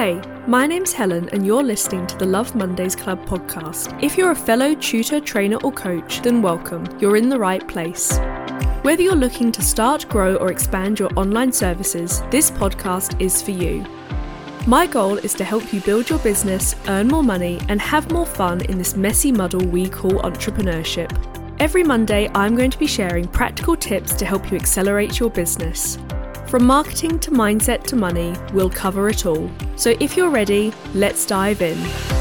Hey, my name's Helen, and you're listening to the Love Mondays Club podcast. If you're a fellow tutor, trainer, or coach, then welcome. You're in the right place. Whether you're looking to start, grow, or expand your online services, this podcast is for you. My goal is to help you build your business, earn more money, and have more fun in this messy muddle we call entrepreneurship. Every Monday, I'm going to be sharing practical tips to help you accelerate your business. From marketing to mindset to money, we'll cover it all. So if you're ready, let's dive in.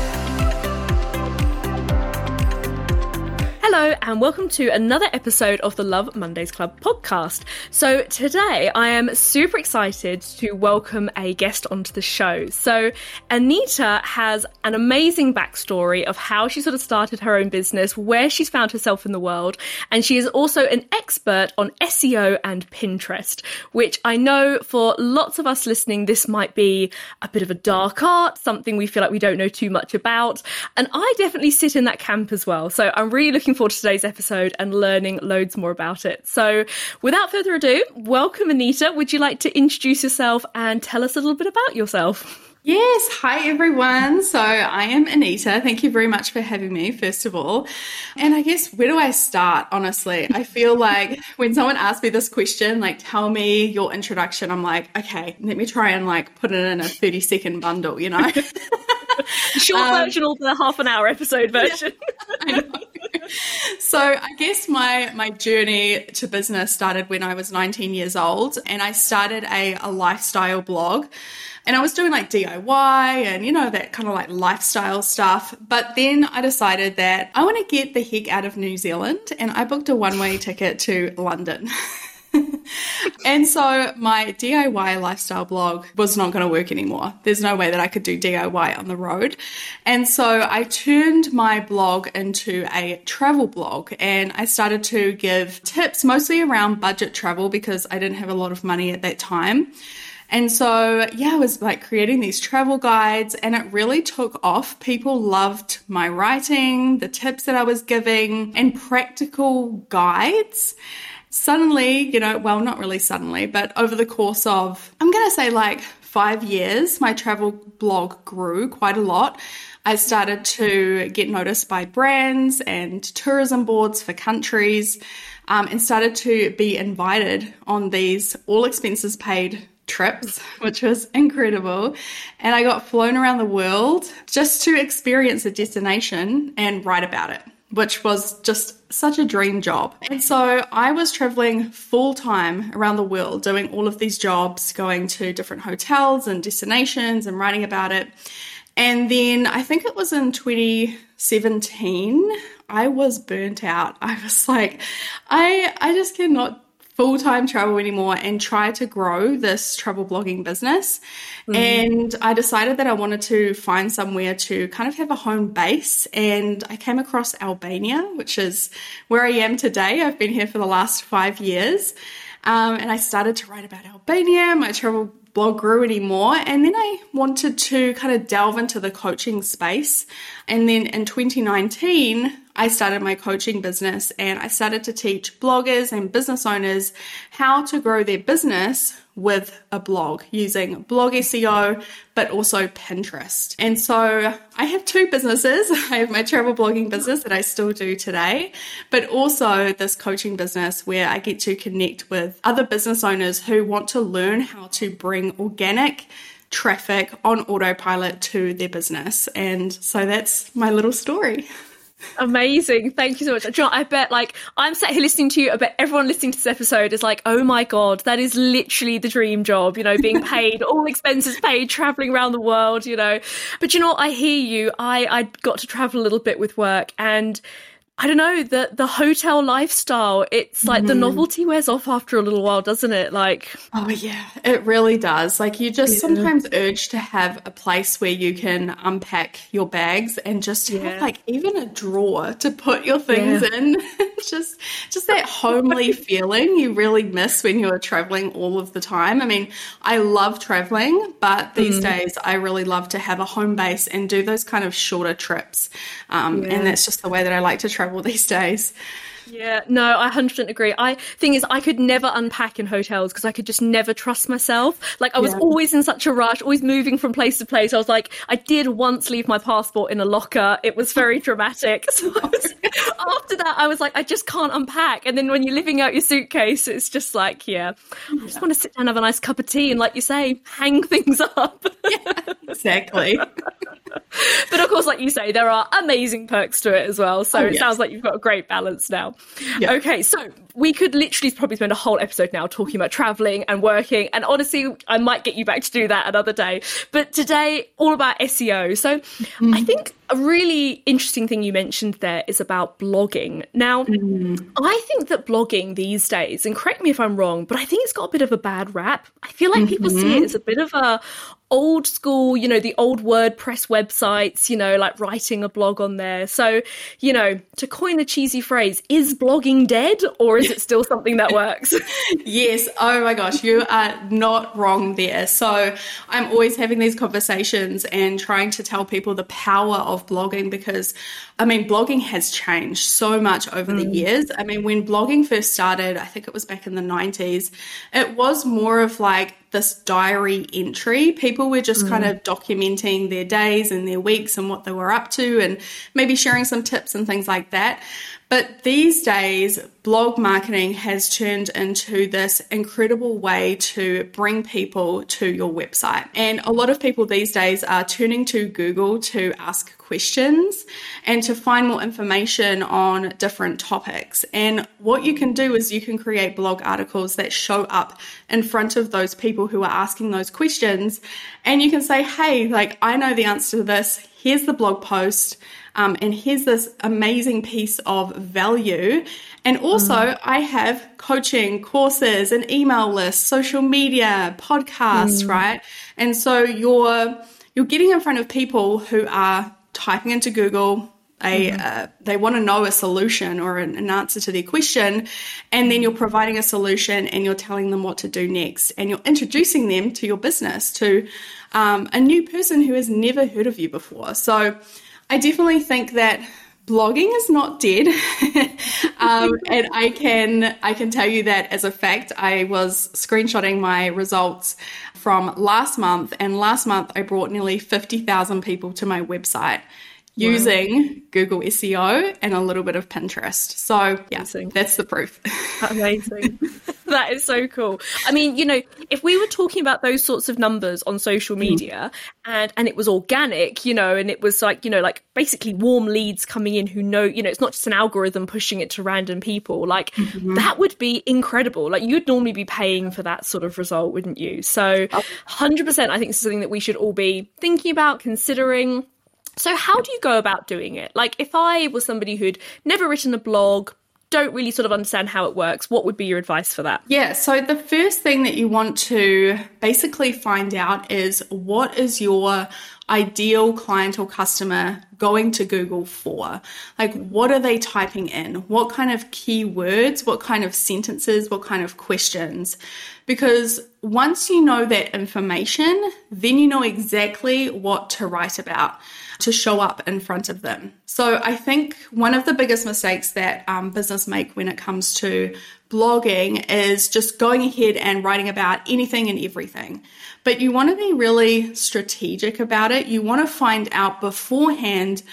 Hello, and welcome to another episode of the Love Mondays Club podcast. So, today I am super excited to welcome a guest onto the show. So, Anita has an amazing backstory of how she sort of started her own business, where she's found herself in the world, and she is also an expert on SEO and Pinterest, which I know for lots of us listening, this might be a bit of a dark art, something we feel like we don't know too much about. And I definitely sit in that camp as well. So, I'm really looking for today's episode and learning loads more about it. So, without further ado, welcome, Anita. Would you like to introduce yourself and tell us a little bit about yourself? Yes. Hi, everyone. So I am Anita. Thank you very much for having me, first of all. And I guess where do I start? Honestly, I feel like when someone asks me this question, like, tell me your introduction, I'm like, okay, let me try and like put it in a 30 second bundle, you know? Short um, version or the half an hour episode version. Yeah, so I guess my my journey to business started when I was 19 years old and I started a, a lifestyle blog. And I was doing like DIY and you know that kind of like lifestyle stuff. But then I decided that I want to get the heck out of New Zealand and I booked a one-way ticket to London and so my DIY lifestyle blog was not going to work anymore. There's no way that I could do DIY on the road. And so I turned my blog into a travel blog and I started to give tips mostly around budget travel because I didn't have a lot of money at that time. And so, yeah, I was like creating these travel guides and it really took off. People loved my writing, the tips that I was giving, and practical guides suddenly, you know, well, not really suddenly, but over the course of, I'm going to say like five years, my travel blog grew quite a lot. I started to get noticed by brands and tourism boards for countries um, and started to be invited on these all expenses paid trips, which was incredible. And I got flown around the world just to experience a destination and write about it which was just such a dream job. And so I was traveling full time around the world, doing all of these jobs, going to different hotels and destinations and writing about it. And then I think it was in 2017, I was burnt out. I was like, I I just cannot full time travel anymore and try to grow this travel blogging business. Mm. And I decided that I wanted to find somewhere to kind of have a home base. And I came across Albania, which is where I am today. I've been here for the last five years. Um, and I started to write about Albania. My travel blog grew anymore. And then I wanted to kind of delve into the coaching space. And then in 2019, I started my coaching business and I started to teach bloggers and business owners how to grow their business with a blog using blog SEO, but also Pinterest. And so I have two businesses. I have my travel blogging business that I still do today, but also this coaching business where I get to connect with other business owners who want to learn how to bring organic traffic on autopilot to their business. And so that's my little story. Amazing. Thank you so much. I bet like I'm sat here listening to you. I bet everyone listening to this episode is like, oh my God, that is literally the dream job, you know, being paid, all expenses paid, traveling around the world, you know. But you know, I hear you. I, I got to travel a little bit with work and I don't know the the hotel lifestyle. It's like mm. the mm-hmm. novelty wears off after a little while, doesn't it? Like oh yeah, it really does. Like you just yeah. sometimes urge to have a place where you can unpack your bags and just yeah. have like even a drawer to put your things yeah. in. just just that homely feeling you really miss when you're traveling all of the time. I mean, I love traveling, but these mm. days I really love to have a home base and do those kind of shorter trips. Um, and that's just the way that I like to travel these days. Yeah, no, I 100% agree. I thing is, I could never unpack in hotels because I could just never trust myself. Like I was yeah. always in such a rush, always moving from place to place. I was like, I did once leave my passport in a locker. It was very dramatic. So was, after that, I was like, I just can't unpack. And then when you're living out your suitcase, it's just like, yeah, I just want to sit down, and have a nice cup of tea, and like you say, hang things up. yeah, exactly. but of course, like you say, there are amazing perks to it as well. So oh, it yes. sounds like you've got a great balance now. Yeah. Okay, so we could literally probably spend a whole episode now talking about traveling and working. And honestly, I might get you back to do that another day. But today, all about SEO. So mm. I think a really interesting thing you mentioned there is about blogging. Now, mm. I think that blogging these days, and correct me if I'm wrong, but I think it's got a bit of a bad rap. I feel like mm-hmm. people see it mm-hmm. as a bit of a old school, you know, the old WordPress websites, you know, like writing a blog on there. So, you know, to coin the cheesy phrase, is blogging dead or is it still something that works? yes. Oh my gosh, you are not wrong there. So, I'm always having these conversations and trying to tell people the power of blogging because I mean, blogging has changed so much over mm. the years. I mean, when blogging first started, I think it was back in the 90s, it was more of like this diary entry. People were just mm. kind of documenting their days and their weeks and what they were up to and maybe sharing some tips and things like that. But these days, blog marketing has turned into this incredible way to bring people to your website. And a lot of people these days are turning to Google to ask questions and to find more information on different topics. And what you can do is you can create blog articles that show up in front of those people who are asking those questions. And you can say, hey, like, I know the answer to this. Here's the blog post. Um, and here's this amazing piece of value. And also, mm. I have coaching courses, an email list, social media, podcasts, mm. right? And so you're you're getting in front of people who are typing into Google. A, mm-hmm. uh, they want to know a solution or an, an, answer to their question, and then you're providing a solution and you're telling them what to do next, and you're introducing them to your business to um, a new person who has never heard of you before. So, I definitely think that blogging is not dead, um, and I can I can tell you that as a fact. I was screenshotting my results from last month, and last month I brought nearly fifty thousand people to my website using Google SEO and a little bit of Pinterest. So, yeah, Amazing. that's the proof. Amazing. that is so cool. I mean, you know, if we were talking about those sorts of numbers on social mm. media mm. and and it was organic, you know, and it was like, you know, like basically warm leads coming in who know, you know, it's not just an algorithm pushing it to random people. Like mm-hmm. that would be incredible. Like you'd normally be paying for that sort of result, wouldn't you? So, 100% I think it's something that we should all be thinking about, considering so, how do you go about doing it? Like, if I was somebody who'd never written a blog, don't really sort of understand how it works, what would be your advice for that? Yeah, so the first thing that you want to basically find out is what is your ideal client or customer going to Google for? Like, what are they typing in? What kind of keywords? What kind of sentences? What kind of questions? Because once you know that information, then you know exactly what to write about to show up in front of them. So I think one of the biggest mistakes that um, business make when it comes to blogging is just going ahead and writing about anything and everything. But you want to be really strategic about it. You want to find out beforehand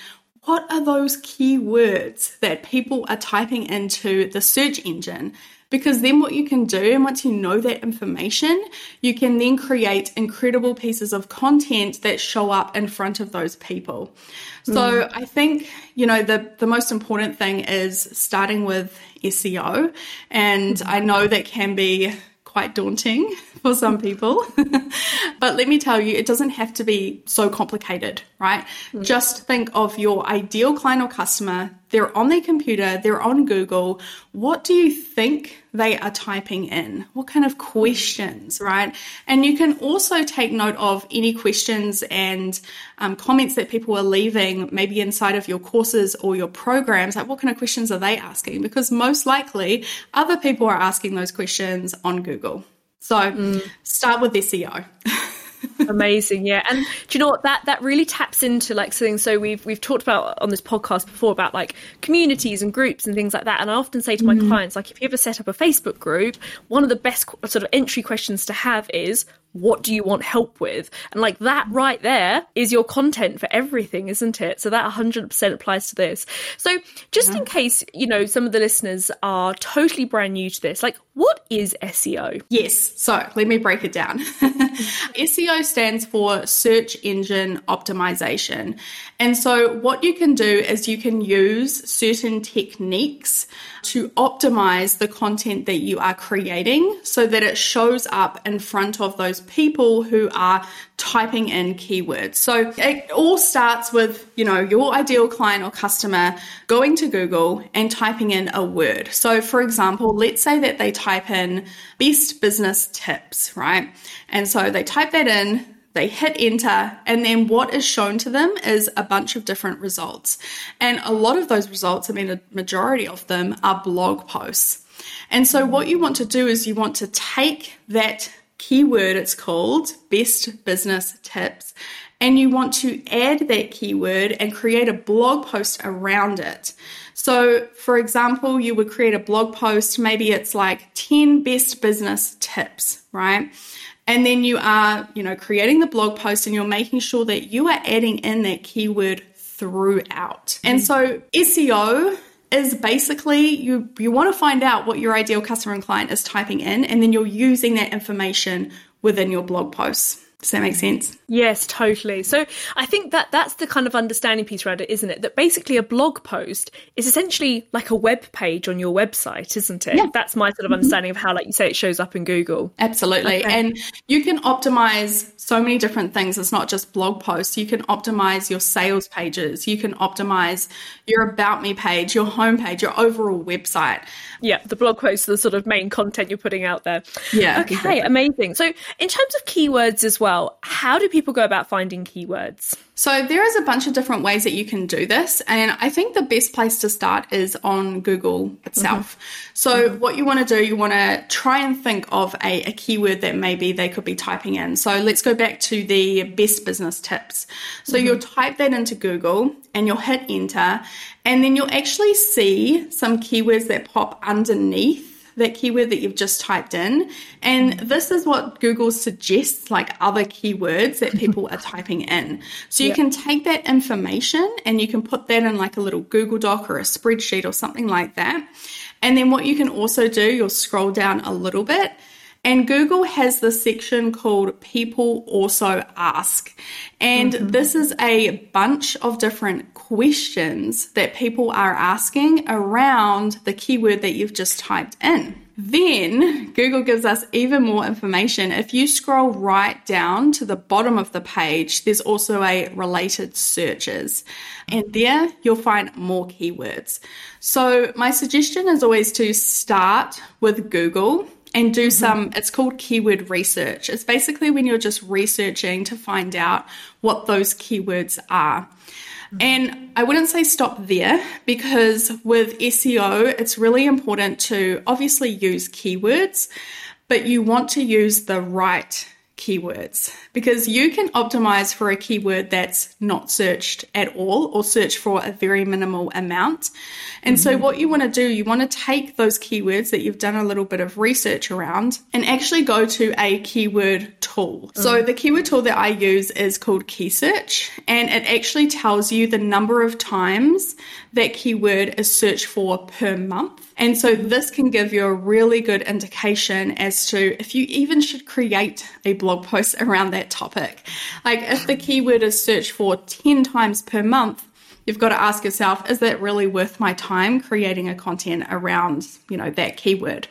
what are those keywords that people are typing into the search engine because then what you can do, and once you know that information, you can then create incredible pieces of content that show up in front of those people. So mm. I think, you know, the, the most important thing is starting with SEO. And I know that can be quite daunting for some people. but let me tell you, it doesn't have to be so complicated, right? Mm. Just think of your ideal client or customer. They're on their computer, they're on Google. What do you think they are typing in? What kind of questions, right? And you can also take note of any questions and um, comments that people are leaving, maybe inside of your courses or your programs. Like, what kind of questions are they asking? Because most likely, other people are asking those questions on Google. So mm. start with SEO. Amazing, yeah. And do you know what that that really taps into like something? So we've we've talked about on this podcast before about like communities and groups and things like that. And I often say to my mm. clients, like, if you ever set up a Facebook group, one of the best sort of entry questions to have is, what do you want help with? And like that mm. right there is your content for everything, isn't it? So that 100% applies to this. So just yeah. in case, you know, some of the listeners are totally brand new to this, like what is SEO? Yes. So let me break it down. SEO stands for search engine optimization. And so what you can do is you can use certain techniques to optimize the content that you are creating so that it shows up in front of those people who are typing in keywords. So it all starts with, you know, your ideal client or customer going to Google and typing in a word. So for example, let's say that they type in best business tips, right? And so they type that in, they hit enter, and then what is shown to them is a bunch of different results. And a lot of those results, I mean, a majority of them are blog posts. And so what you want to do is you want to take that keyword, it's called best business tips, and you want to add that keyword and create a blog post around it. So, for example, you would create a blog post, maybe it's like 10 best business tips, right? And then you are, you know, creating the blog post and you're making sure that you are adding in that keyword throughout. And mm-hmm. so SEO is basically you you want to find out what your ideal customer and client is typing in and then you're using that information within your blog posts. Does that make sense? Yes, totally. So I think that that's the kind of understanding piece around it, isn't it? That basically a blog post is essentially like a web page on your website, isn't it? Yeah. That's my sort of mm-hmm. understanding of how, like you say, it shows up in Google. Absolutely. Okay. And you can optimize so many different things. It's not just blog posts. You can optimize your sales pages. You can optimize your about me page, your homepage, your overall website. Yeah, the blog posts are the sort of main content you're putting out there. Yeah. Okay, exactly. amazing. So, in terms of keywords as well, how do people go about finding keywords? So, there is a bunch of different ways that you can do this. And I think the best place to start is on Google itself. Mm-hmm. So, mm-hmm. what you want to do, you want to try and think of a, a keyword that maybe they could be typing in. So, let's go back to the best business tips. So, mm-hmm. you'll type that into Google and you'll hit enter, and then you'll actually see some keywords that pop underneath that keyword that you've just typed in. And mm. this is what Google suggests, like other keywords that people are typing in. So you yep. can take that information and you can put that in like a little Google Doc or a spreadsheet or something like that. And then what you can also do, you'll scroll down a little bit and Google has this section called People Also Ask. And mm-hmm. this is a bunch of different questions that people are asking around the keyword that you've just typed in. Then Google gives us even more information. If you scroll right down to the bottom of the page, there's also a related searches. And there you'll find more keywords. So my suggestion is always to start with Google and do mm-hmm. some, it's called keyword research. It's basically when you're just researching to find out what those keywords are. Mm-hmm. And I wouldn't say stop there because with SEO, it's really important to obviously use keywords, but you want to use the right keywords because you can optimize for a keyword that's not searched at all or search for a very minimal amount. And mm-hmm. so, what you want to do, you want to take those keywords that you've done a little bit of research around and actually go to a keyword tool. Mm-hmm. So, the keyword tool that I use is called KeySearch, and it actually tells you the number of times that keyword is searched for per month. And so this can give you a really good indication as to if you even should create a blog post around that topic. Like if the keyword is searched for 10 times per month, you've got to ask yourself, is that really worth my time creating a content around, you know, that keyword?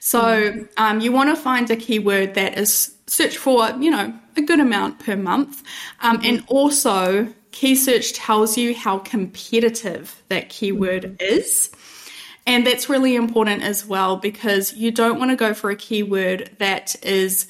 So um, you want to find a keyword that is searched for, you know, a good amount per month. Um, and also KeySearch tells you how competitive that keyword mm-hmm. is. And that's really important as well because you don't want to go for a keyword that is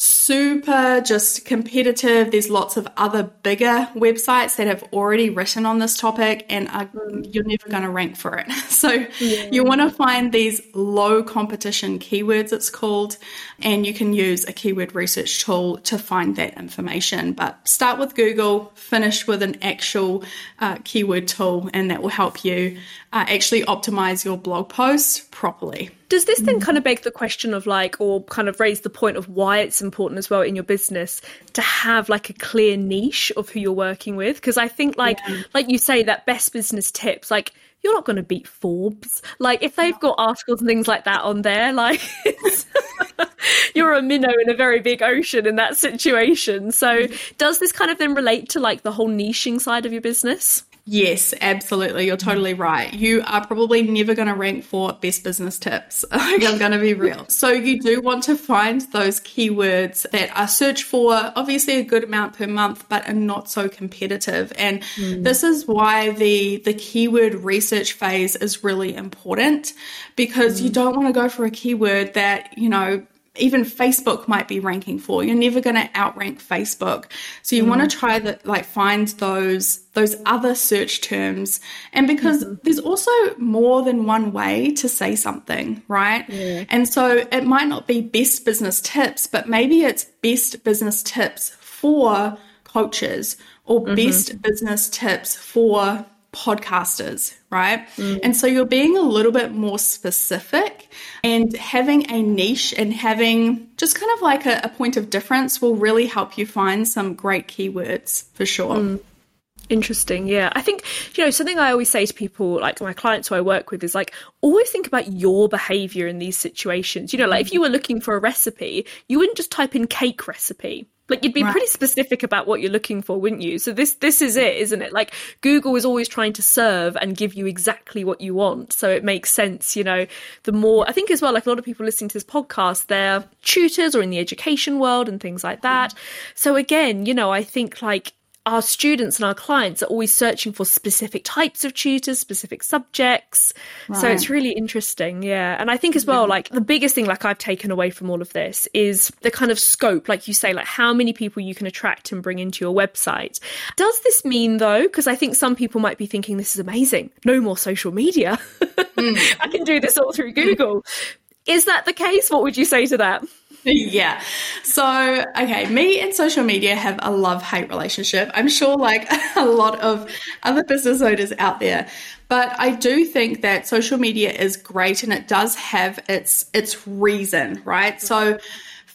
super just competitive. There's lots of other bigger websites that have already written on this topic and are, you're never going to rank for it. So yeah. you want to find these low competition keywords, it's called, and you can use a keyword research tool to find that information. But start with Google, finish with an actual uh, keyword tool, and that will help you uh, actually optimize your blog post properly. Does this then mm. kind of beg the question of like, or kind of raise the point of why it's important as well in your business to have like a clear niche of who you're working with? Because I think like, yeah. like you say, that best business tips, like you're not going to beat Forbes. Like if they've got articles and things like that on there, like you're a minnow in a very big ocean in that situation. So mm. does this kind of then relate to like the whole niching side of your business? Yes, absolutely. You're totally right. You are probably never going to rank for best business tips. I'm going to be real. So you do want to find those keywords that are searched for, obviously a good amount per month, but are not so competitive. And mm. this is why the, the keyword research phase is really important because mm. you don't want to go for a keyword that, you know, even Facebook might be ranking for. You're never going to outrank Facebook. So you mm. want to try that, like find those, those other search terms. And because mm-hmm. there's also more than one way to say something, right? Yeah. And so it might not be best business tips, but maybe it's best business tips for coaches or mm-hmm. best business tips for podcasters, right? Mm. And so you're being a little bit more specific and having a niche and having just kind of like a, a point of difference will really help you find some great keywords for sure. Mm. Interesting. Yeah. I think, you know, something I always say to people, like my clients who I work with, is like, always think about your behavior in these situations. You know, like if you were looking for a recipe, you wouldn't just type in cake recipe like you'd be right. pretty specific about what you're looking for, wouldn't you? So this this is it, isn't it? Like Google is always trying to serve and give you exactly what you want. So it makes sense, you know, the more I think as well, like a lot of people listening to this podcast, they're tutors or in the education world and things like that. Mm. So again, you know, I think like our students and our clients are always searching for specific types of tutors, specific subjects. Right. So it's really interesting. Yeah. And I think as well, like the biggest thing like I've taken away from all of this is the kind of scope, like you say, like how many people you can attract and bring into your website. Does this mean though, because I think some people might be thinking this is amazing, no more social media. Mm. I can do this all through Google. Is that the case? What would you say to that? yeah. So, okay, me and social media have a love hate relationship. I'm sure, like a lot of other business owners out there. But I do think that social media is great and it does have its its reason, right? So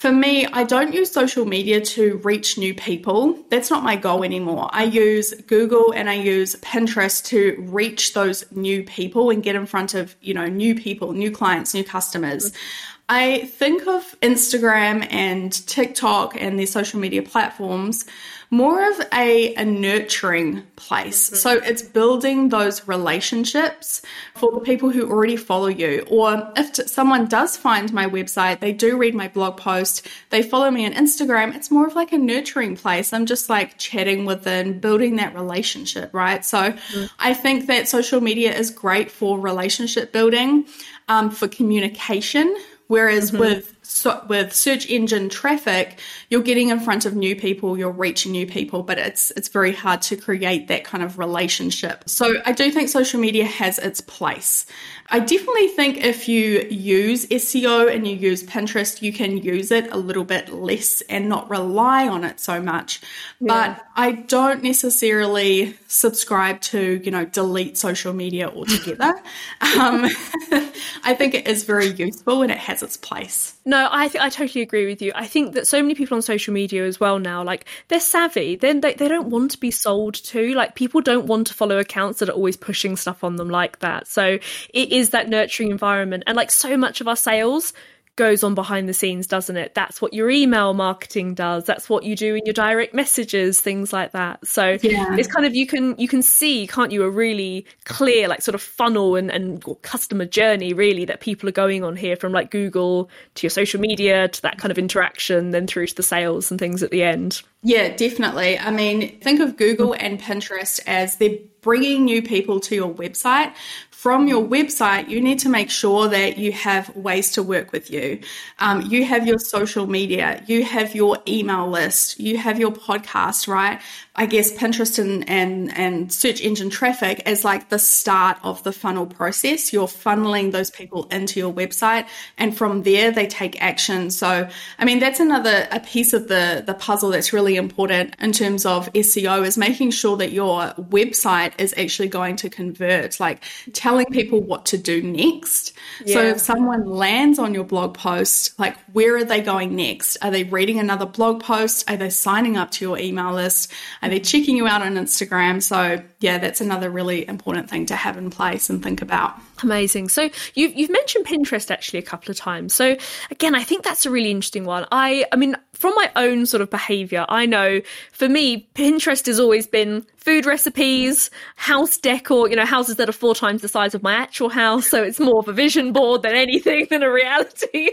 for me, I don't use social media to reach new people. That's not my goal anymore. I use Google and I use Pinterest to reach those new people and get in front of, you know, new people, new clients, new customers. Mm-hmm. I think of Instagram and TikTok and their social media platforms more of a, a nurturing place. Mm-hmm. So it's building those relationships for the people who already follow you. Or if t- someone does find my website, they do read my blog post, they follow me on Instagram, it's more of like a nurturing place. I'm just like chatting with them, building that relationship, right? So mm-hmm. I think that social media is great for relationship building, um, for communication Whereas mm-hmm. with so, with search engine traffic, you're getting in front of new people, you're reaching new people, but it's it's very hard to create that kind of relationship. So I do think social media has its place. I definitely think if you use SEO and you use Pinterest, you can use it a little bit less and not rely on it so much. Yeah. But I don't necessarily subscribe to, you know, delete social media altogether. um, I think it is very useful and it has its place. I th- I totally agree with you. I think that so many people on social media as well now, like they're savvy. Then they, they don't want to be sold to. Like people don't want to follow accounts that are always pushing stuff on them like that. So it is that nurturing environment. And like so much of our sales goes on behind the scenes, doesn't it? That's what your email marketing does. That's what you do in your direct messages, things like that. So yeah. it's kind of you can you can see, can't you, a really clear like sort of funnel and, and customer journey really that people are going on here from like Google to your social media to that kind of interaction, then through to the sales and things at the end. Yeah, definitely. I mean, think of Google and Pinterest as they're bringing new people to your website from your website, you need to make sure that you have ways to work with you. Um, you have your social media, you have your email list, you have your podcast, right? I guess Pinterest and, and, and search engine traffic is like the start of the funnel process. You're funneling those people into your website and from there they take action. So, I mean, that's another a piece of the, the puzzle that's really important in terms of SEO is making sure that your website is actually going to convert, like telling people what to do next. Yeah. So if someone lands on your blog post, like where are they going next? Are they reading another blog post? Are they signing up to your email list? Are they're checking you out on Instagram? So yeah, that's another really important thing to have in place and think about. Amazing. So you've you've mentioned Pinterest actually a couple of times. So again, I think that's a really interesting one. I I mean, from my own sort of behavior, I know for me, Pinterest has always been food recipes, house decor, you know, houses that are four times the size of my actual house. So it's more of a vision board than anything than a reality.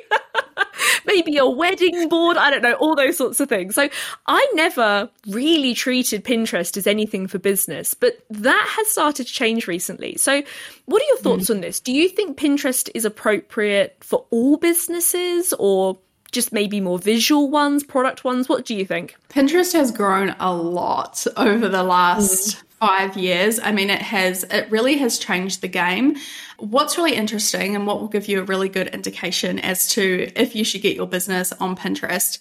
Maybe a wedding board. I don't know, all those sorts of things. So I never really treated Pinterest as anything for business, but that has started to change recently. So what are your thoughts mm. on this? Do you think Pinterest is appropriate for all businesses or just maybe more visual ones, product ones? What do you think? Pinterest has grown a lot over the last mm. Five years. I mean, it has, it really has changed the game. What's really interesting and what will give you a really good indication as to if you should get your business on Pinterest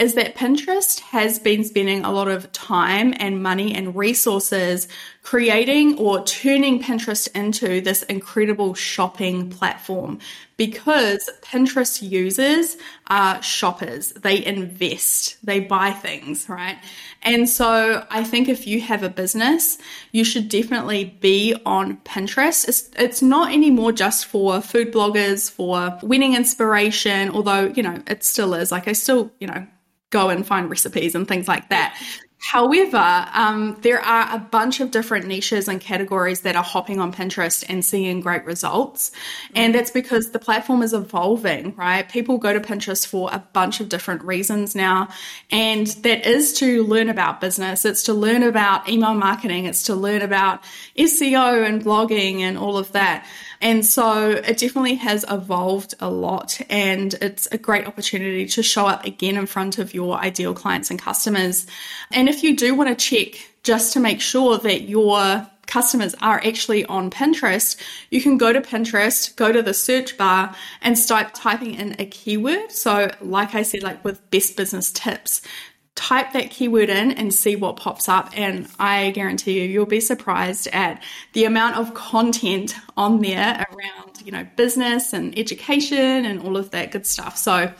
is that Pinterest has been spending a lot of time and money and resources creating or turning Pinterest into this incredible shopping platform because Pinterest users are shoppers. They invest, they buy things, right? And so I think if you have a business, you should definitely be on Pinterest. It's, it's not anymore just for food bloggers, for winning inspiration, although, you know, it still is. Like I still, you know, go and find recipes and things like that. However, um, there are a bunch of different niches and categories that are hopping on Pinterest and seeing great results. And that's because the platform is evolving, right? People go to Pinterest for a bunch of different reasons now. And that is to learn about business. It's to learn about email marketing. It's to learn about SEO and blogging and all of that. And so it definitely has evolved a lot and it's a great opportunity to show up again in front of your ideal clients and customers. And if you do want to check just to make sure that your customers are actually on Pinterest, you can go to Pinterest, go to the search bar and start typing in a keyword. So like I said, like with best business tips, type that keyword in and see what pops up. And I guarantee you, you'll be surprised at the amount of content on there around, you know, business and education and all of that good stuff. So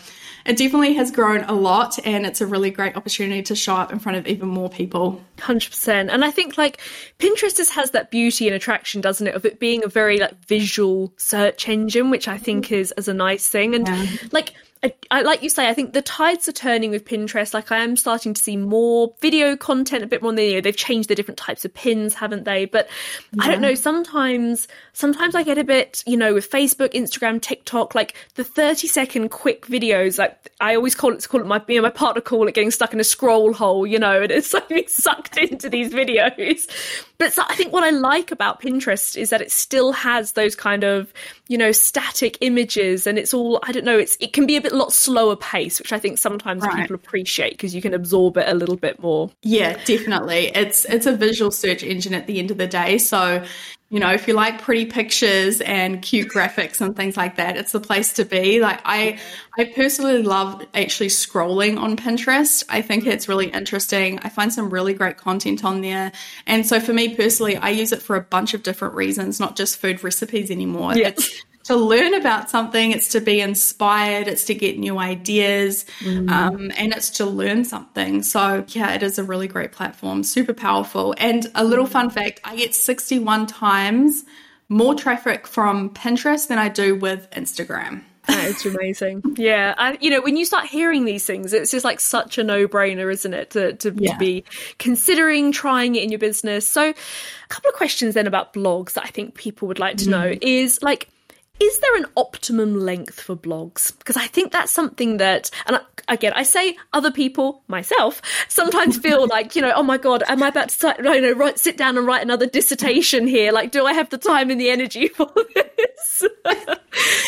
it definitely has grown a lot and it's a really great opportunity to show up in front of even more people 100% and i think like pinterest just has that beauty and attraction doesn't it of it being a very like visual search engine which i think mm-hmm. is as a nice thing and yeah. like I, I, like you say, I think the tides are turning with Pinterest. Like I am starting to see more video content, a bit more. You know, they've changed the different types of pins, haven't they? But yeah. I don't know. Sometimes, sometimes I get a bit, you know, with Facebook, Instagram, TikTok, like the thirty second quick videos. Like I always call it, call it my, you know, my partner call it getting stuck in a scroll hole. You know, and it's like being sucked into these videos. But so I think what I like about Pinterest is that it still has those kind of, you know, static images, and it's all I don't know. It's it can be a bit a lot slower pace, which I think sometimes right. people appreciate because you can absorb it a little bit more. Yeah, definitely. It's it's a visual search engine at the end of the day. So, you know, if you like pretty pictures and cute graphics and things like that, it's the place to be. Like I I personally love actually scrolling on Pinterest. I think it's really interesting. I find some really great content on there. And so for me personally, I use it for a bunch of different reasons, not just food recipes anymore. Yeah. It's to learn about something, it's to be inspired, it's to get new ideas, mm. um, and it's to learn something. So, yeah, it is a really great platform, super powerful. And a little fun fact I get 61 times more traffic from Pinterest than I do with Instagram. That is amazing. yeah. I, you know, when you start hearing these things, it's just like such a no brainer, isn't it? To, to, yeah. to, be considering trying it in your business. So, a couple of questions then about blogs that I think people would like to mm. know is like, is there an optimum length for blogs? Because I think that's something that, and again, I say other people, myself, sometimes feel like, you know, oh my God, am I about to start, you know, write, sit down and write another dissertation here? Like, do I have the time and the energy for this?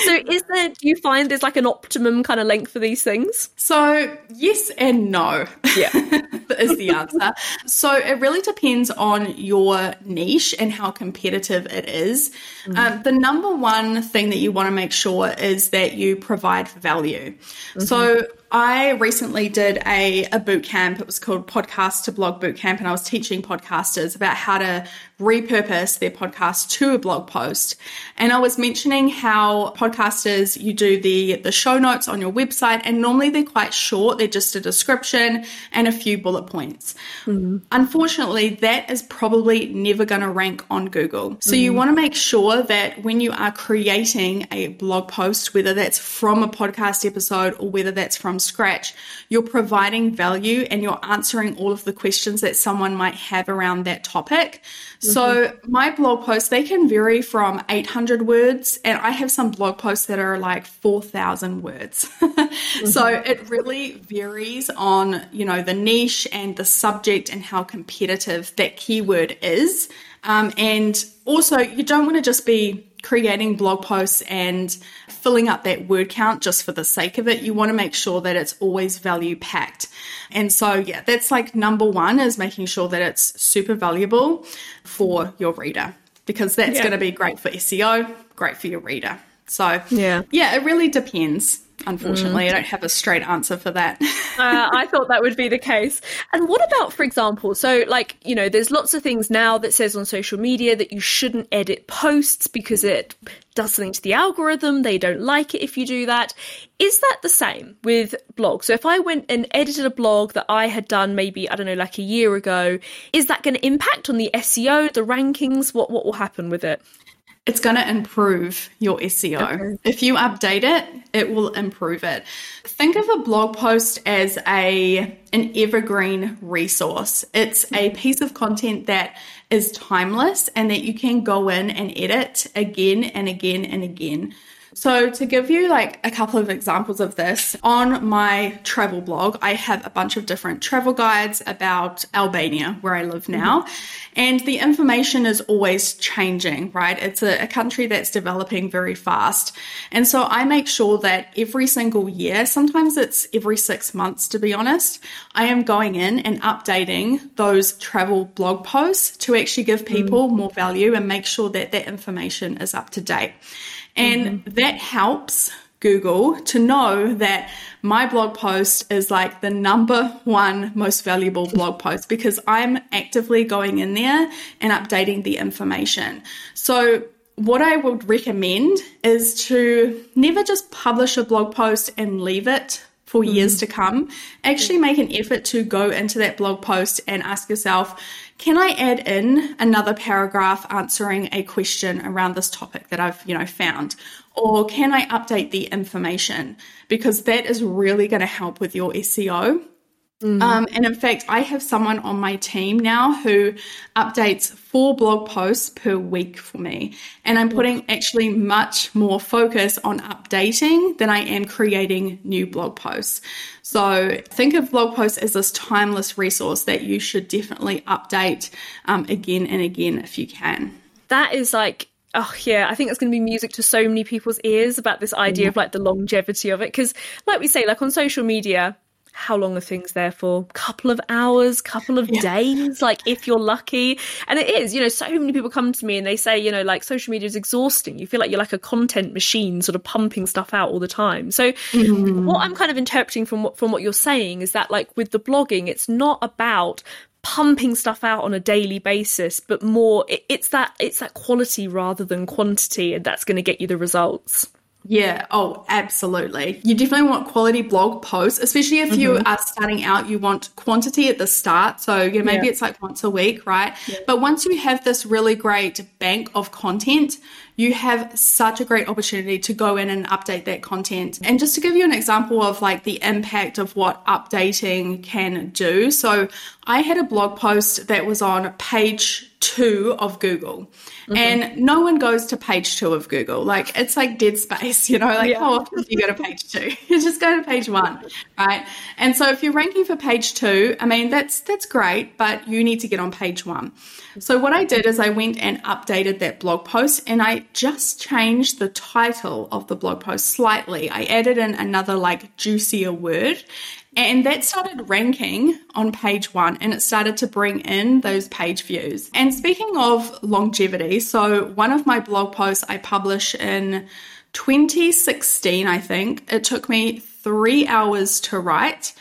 so is there, do you find there's like an optimum kind of length for these things? So yes and no. Yeah. is the answer. so it really depends on your niche and how competitive it is. Um, the number one thing that you want to make sure is that you provide value. Mm-hmm. So I recently did a, a boot camp. It was called Podcast to Blog Boot Camp, and I was teaching podcasters about how to repurpose their podcast to a blog post. And I was mentioning how podcasters, you do the, the show notes on your website, and normally they're quite short. They're just a description and a few bullet points. Mm-hmm. Unfortunately, that is probably never going to rank on Google. So mm-hmm. you want to make sure that when you are creating a blog post, whether that's from a podcast episode or whether that's from scratch, you're providing value and you're answering all of the questions that someone might have around that topic. Mm-hmm. So my blog posts, they can vary from 800 words and I have some blog posts that are like 4,000 words. mm-hmm. So it really varies on, you know, the niche and the subject and how competitive that keyword is. Um, and also, you don't want to just be creating blog posts and filling up that word count just for the sake of it. You want to make sure that it's always value packed. And so, yeah, that's like number one is making sure that it's super valuable for your reader because that's yeah. going to be great for SEO, great for your reader. So, yeah, yeah, it really depends. Unfortunately, mm. I don't have a straight answer for that. uh, I thought that would be the case. And what about, for example, so like, you know, there's lots of things now that says on social media that you shouldn't edit posts because it does something to the algorithm. They don't like it if you do that. Is that the same with blogs? So if I went and edited a blog that I had done maybe, I don't know, like a year ago, is that going to impact on the SEO, the rankings? What, what will happen with it? It's going to improve your SEO. Okay. If you update it, it will improve it. Think of a blog post as a an evergreen resource. It's a piece of content that is timeless and that you can go in and edit again and again and again. So, to give you like a couple of examples of this, on my travel blog, I have a bunch of different travel guides about Albania, where I live now. Mm-hmm. And the information is always changing, right? It's a, a, country that's developing very fast. And so I make sure that every single year, sometimes it's every six months, to be honest, I am going in and updating those travel blog posts to actually give mm-hmm. people mm. more value and make sure that that information is up to date. And mm-hmm. that helps Google to know that my blog post is like the number one most valuable blog post because I'm actively going in there and updating the information. So what I would recommend is to never just publish a blog post and leave it for years mm-hmm. to come. Actually make an effort to go into that blog post and ask yourself, can I add in another paragraph answering a question around this topic that I've, you know, found? Or can I update the information? Because that is really going to help with your SEO. Mm. Um, and in fact, I have someone on my team now who updates four blog posts per week for me. And I'm putting actually much more focus on updating than I am creating new blog posts. So think of blog posts as this timeless resource that you should definitely update um, again and again if you can. That is like oh yeah i think that's going to be music to so many people's ears about this idea of like the longevity of it because like we say like on social media how long are things there for? Couple of hours, couple of yeah. days, like if you're lucky. And it is, you know, so many people come to me and they say, you know, like social media is exhausting. You feel like you're like a content machine, sort of pumping stuff out all the time. So mm. what I'm kind of interpreting from what from what you're saying is that like with the blogging, it's not about pumping stuff out on a daily basis but more it, it's that it's that quality rather than quantity and that's going to get you the results yeah, oh, absolutely. You definitely want quality blog posts, especially if mm-hmm. you are starting out, you want quantity at the start. So, yeah, maybe yeah. it's like once a week, right? Yeah. But once you have this really great bank of content, you have such a great opportunity to go in and update that content. And just to give you an example of like the impact of what updating can do. So, I had a blog post that was on page two of Google. Mm-hmm. And no one goes to page two of Google. Like it's like dead space, you know, like yeah. how often do you go to page two? you just go to page one, right? And so if you're ranking for page two, I mean that's that's great, but you need to get on page one. So what I did is I went and updated that blog post and I just changed the title of the blog post slightly. I added in another like juicier word and that started ranking on page one and it started to bring in those page views. And speaking of longevity, so one of my blog posts I published in 2016, I think, it took me three hours to write.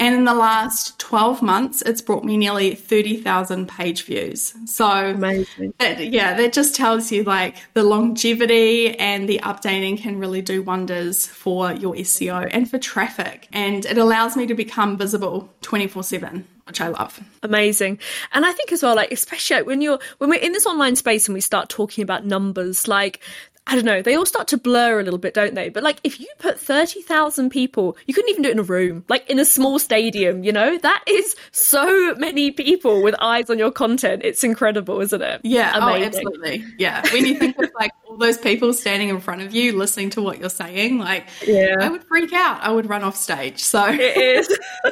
And in the last 12 months, it's brought me nearly 30,000 page views. So, amazing. That, yeah, that just tells you like the longevity and the updating can really do wonders for your SEO and for traffic. And it allows me to become visible 24 7 which I love. Amazing. And I think as well, like, especially when you're, when we're in this online space and we start talking about numbers, like, I don't know, they all start to blur a little bit, don't they? But like, if you put 30,000 people, you couldn't even do it in a room, like in a small stadium, you know? That is so many people with eyes on your content. It's incredible, isn't it? Yeah, oh, Amazing. oh, absolutely. Yeah. When you think of like all those people standing in front of you listening to what you're saying, like, yeah. I would freak out. I would run off stage. So it is.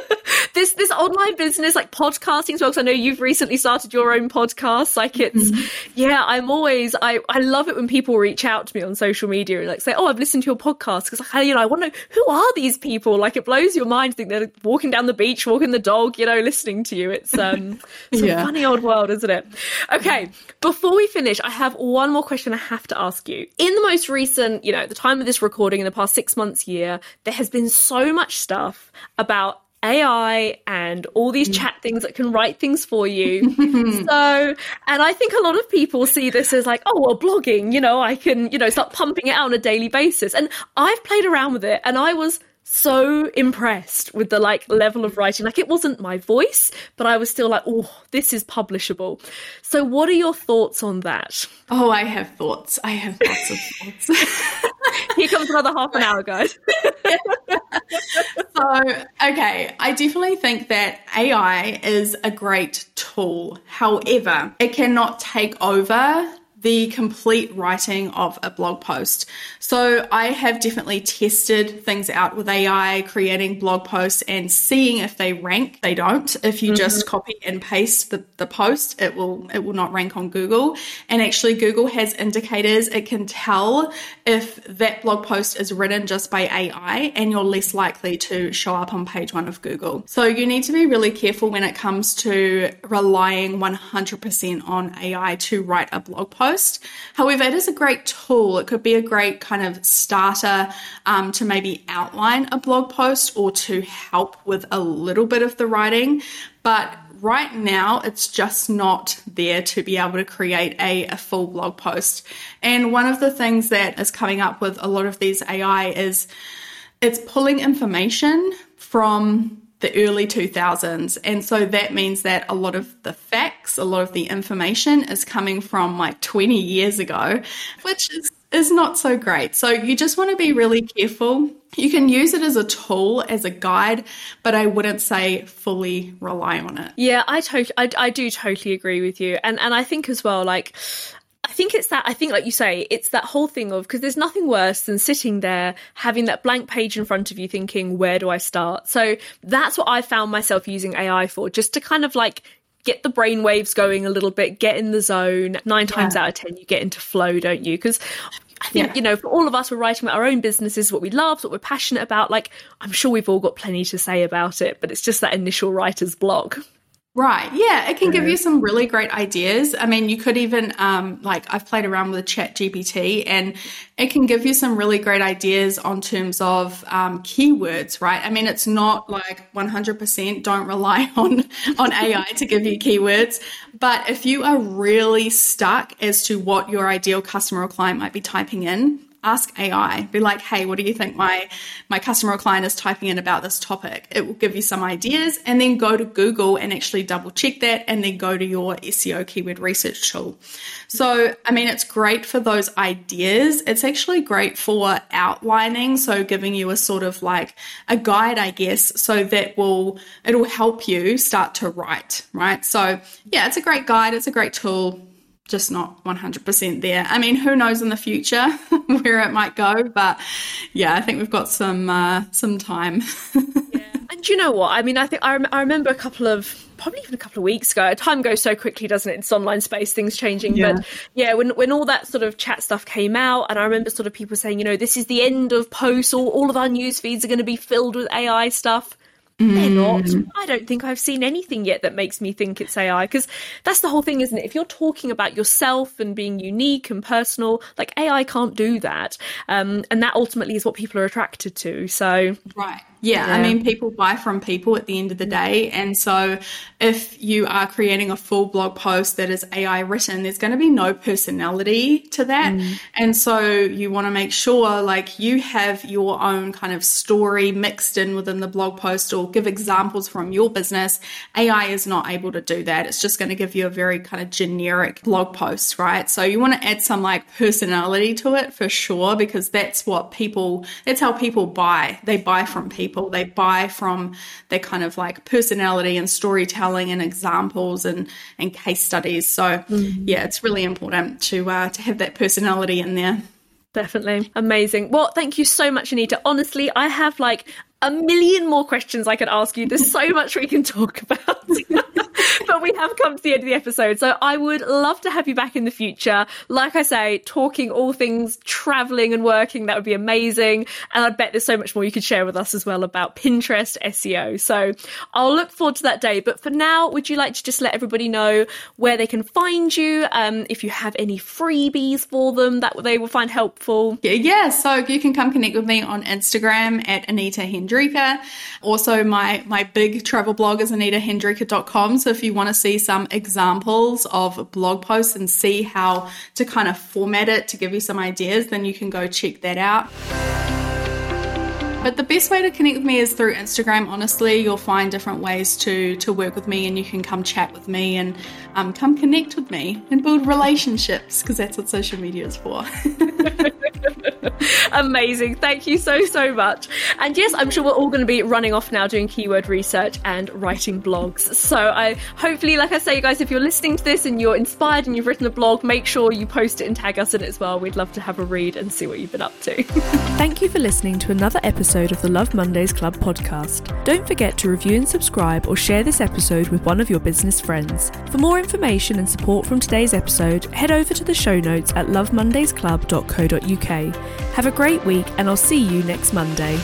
this, this online business, like podcasting as well, because I know you've recently started your own podcast. Like, it's, mm-hmm. yeah, I'm always, I, I love it when people reach out to me on social media and like say, "Oh, I've listened to your podcast," because like, you know, I want to know who are these people. Like, it blows your mind to think they're walking down the beach, walking the dog, you know, listening to you. It's um, it's yeah. a funny old world, isn't it? Okay, before we finish, I have one more question I have to ask you. In the most recent, you know, the time of this recording, in the past six months, year, there has been so much stuff about AI and all these chat things that can write things for you. so, and I think a lot of people see this as like, oh, well, blogging, you know, I can, you know, start pumping it out on a daily basis. And I've played around with it and I was so impressed with the like level of writing. Like it wasn't my voice, but I was still like, oh, this is publishable. So what are your thoughts on that? Oh, I have thoughts. I have lots of thoughts. Here comes another half an hour, guys. so, okay, I definitely think that AI is a great tool. However, it cannot take over the complete writing of a blog post. So I have definitely tested things out with AI, creating blog posts and seeing if they rank. They don't. If you mm-hmm. just copy and paste the, the post, it will it will not rank on Google. And actually Google has indicators. It can tell if that blog post is written just by AI and you're less likely to show up on page one of Google. So you need to be really careful when it comes to relying 100% on AI to write a blog post post. However, it is a great tool. It could be a great kind of starter um, to maybe outline a blog post or to help with a little bit of the writing. But right now it's just not there to be able to create a, a, full blog post. And one of the things that is coming up with a lot of these AI is it's pulling information from the early 2000s. And so that means that a lot of the facts, a lot of the information is coming from like 20 years ago, which is, is not so great. So you just want to be really careful. You can use it as a tool, as a guide, but I wouldn't say fully rely on it. Yeah, I totally, I, I do totally agree with you. And, and I think as well, like, I think it's that, I think, like you say, it's that whole thing of, because there's nothing worse than sitting there having that blank page in front of you thinking, where do I start? So that's what I found myself using AI for, just to kind of like get the brain waves going a little bit, get in the zone. Nine times yeah. out of 10, you get into flow, don't you? Because I think, yeah. you know, for all of us, we're writing about our own businesses, what we love, what we're passionate about. Like, I'm sure we've all got plenty to say about it, but it's just that initial writer's block. Right. Yeah. It can give you some really great ideas. I mean, you could even, um, like, I've played around with Chat GPT and it can give you some really great ideas on terms of um, keywords, right? I mean, it's not like 100% don't rely on, on AI to give you keywords. But if you are really stuck as to what your ideal customer or client might be typing in, ask AI. Be like, hey, what do you think my my customer or client is typing in about this topic? It will give you some ideas, and then go to Google and actually double check that, and then go to your SEO keyword research tool. So, I mean, it's great for those ideas. It's actually great for outlining, so giving you a sort of like a guide, I guess, so that will it'll help you start to write, right? So, yeah, it's a great guide. It's a great tool just not 100% there. I mean, who knows in the future where it might go, but yeah, I think we've got some uh, some time. yeah. And you know what? I mean, I think I, rem- I remember a couple of probably even a couple of weeks ago. Time goes so quickly, doesn't it? It's online space, things changing. Yeah. But yeah, when when all that sort of chat stuff came out, and I remember sort of people saying, you know, this is the end of posts, all, all of our news feeds are going to be filled with AI stuff. They're not. Mm. I don't think I've seen anything yet that makes me think it's AI because that's the whole thing, isn't it? If you're talking about yourself and being unique and personal, like AI can't do that. Um, and that ultimately is what people are attracted to. So, right. Yeah, yeah, I mean, people buy from people at the end of the day. And so, if you are creating a full blog post that is AI written, there's going to be no personality to that. Mm. And so, you want to make sure like you have your own kind of story mixed in within the blog post or give examples from your business. AI is not able to do that. It's just going to give you a very kind of generic blog post, right? So, you want to add some like personality to it for sure, because that's what people, that's how people buy. They buy from people people. They buy from their kind of like personality and storytelling and examples and, and case studies. So mm-hmm. yeah, it's really important to uh, to have that personality in there. Definitely. Amazing. Well, thank you so much, Anita. Honestly, I have like a million more questions I could ask you. There's so much we can talk about. but we have come to the end of the episode. So I would love to have you back in the future. Like I say, talking all things traveling and working, that would be amazing. And I bet there's so much more you could share with us as well about Pinterest SEO. So I'll look forward to that day. But for now, would you like to just let everybody know where they can find you? Um, if you have any freebies for them that they will find helpful? Yeah. So you can come connect with me on Instagram at Anita Hendrieka. Also, my, my big travel blog is anitahendrieka.com. So if you want to see some examples of blog posts and see how to kind of format it to give you some ideas, then you can go check that out. But the best way to connect with me is through Instagram. Honestly, you'll find different ways to to work with me, and you can come chat with me and um, come connect with me and build relationships because that's what social media is for. Amazing. Thank you so, so much. And yes, I'm sure we're all going to be running off now doing keyword research and writing blogs. So I hopefully, like I say, you guys, if you're listening to this and you're inspired and you've written a blog, make sure you post it and tag us in it as well. We'd love to have a read and see what you've been up to. Thank you for listening to another episode of the Love Mondays Club podcast. Don't forget to review and subscribe or share this episode with one of your business friends. For more information and support from today's episode, head over to the show notes at lovemondaysclub.co.uk. Have a great week, and I'll see you next Monday.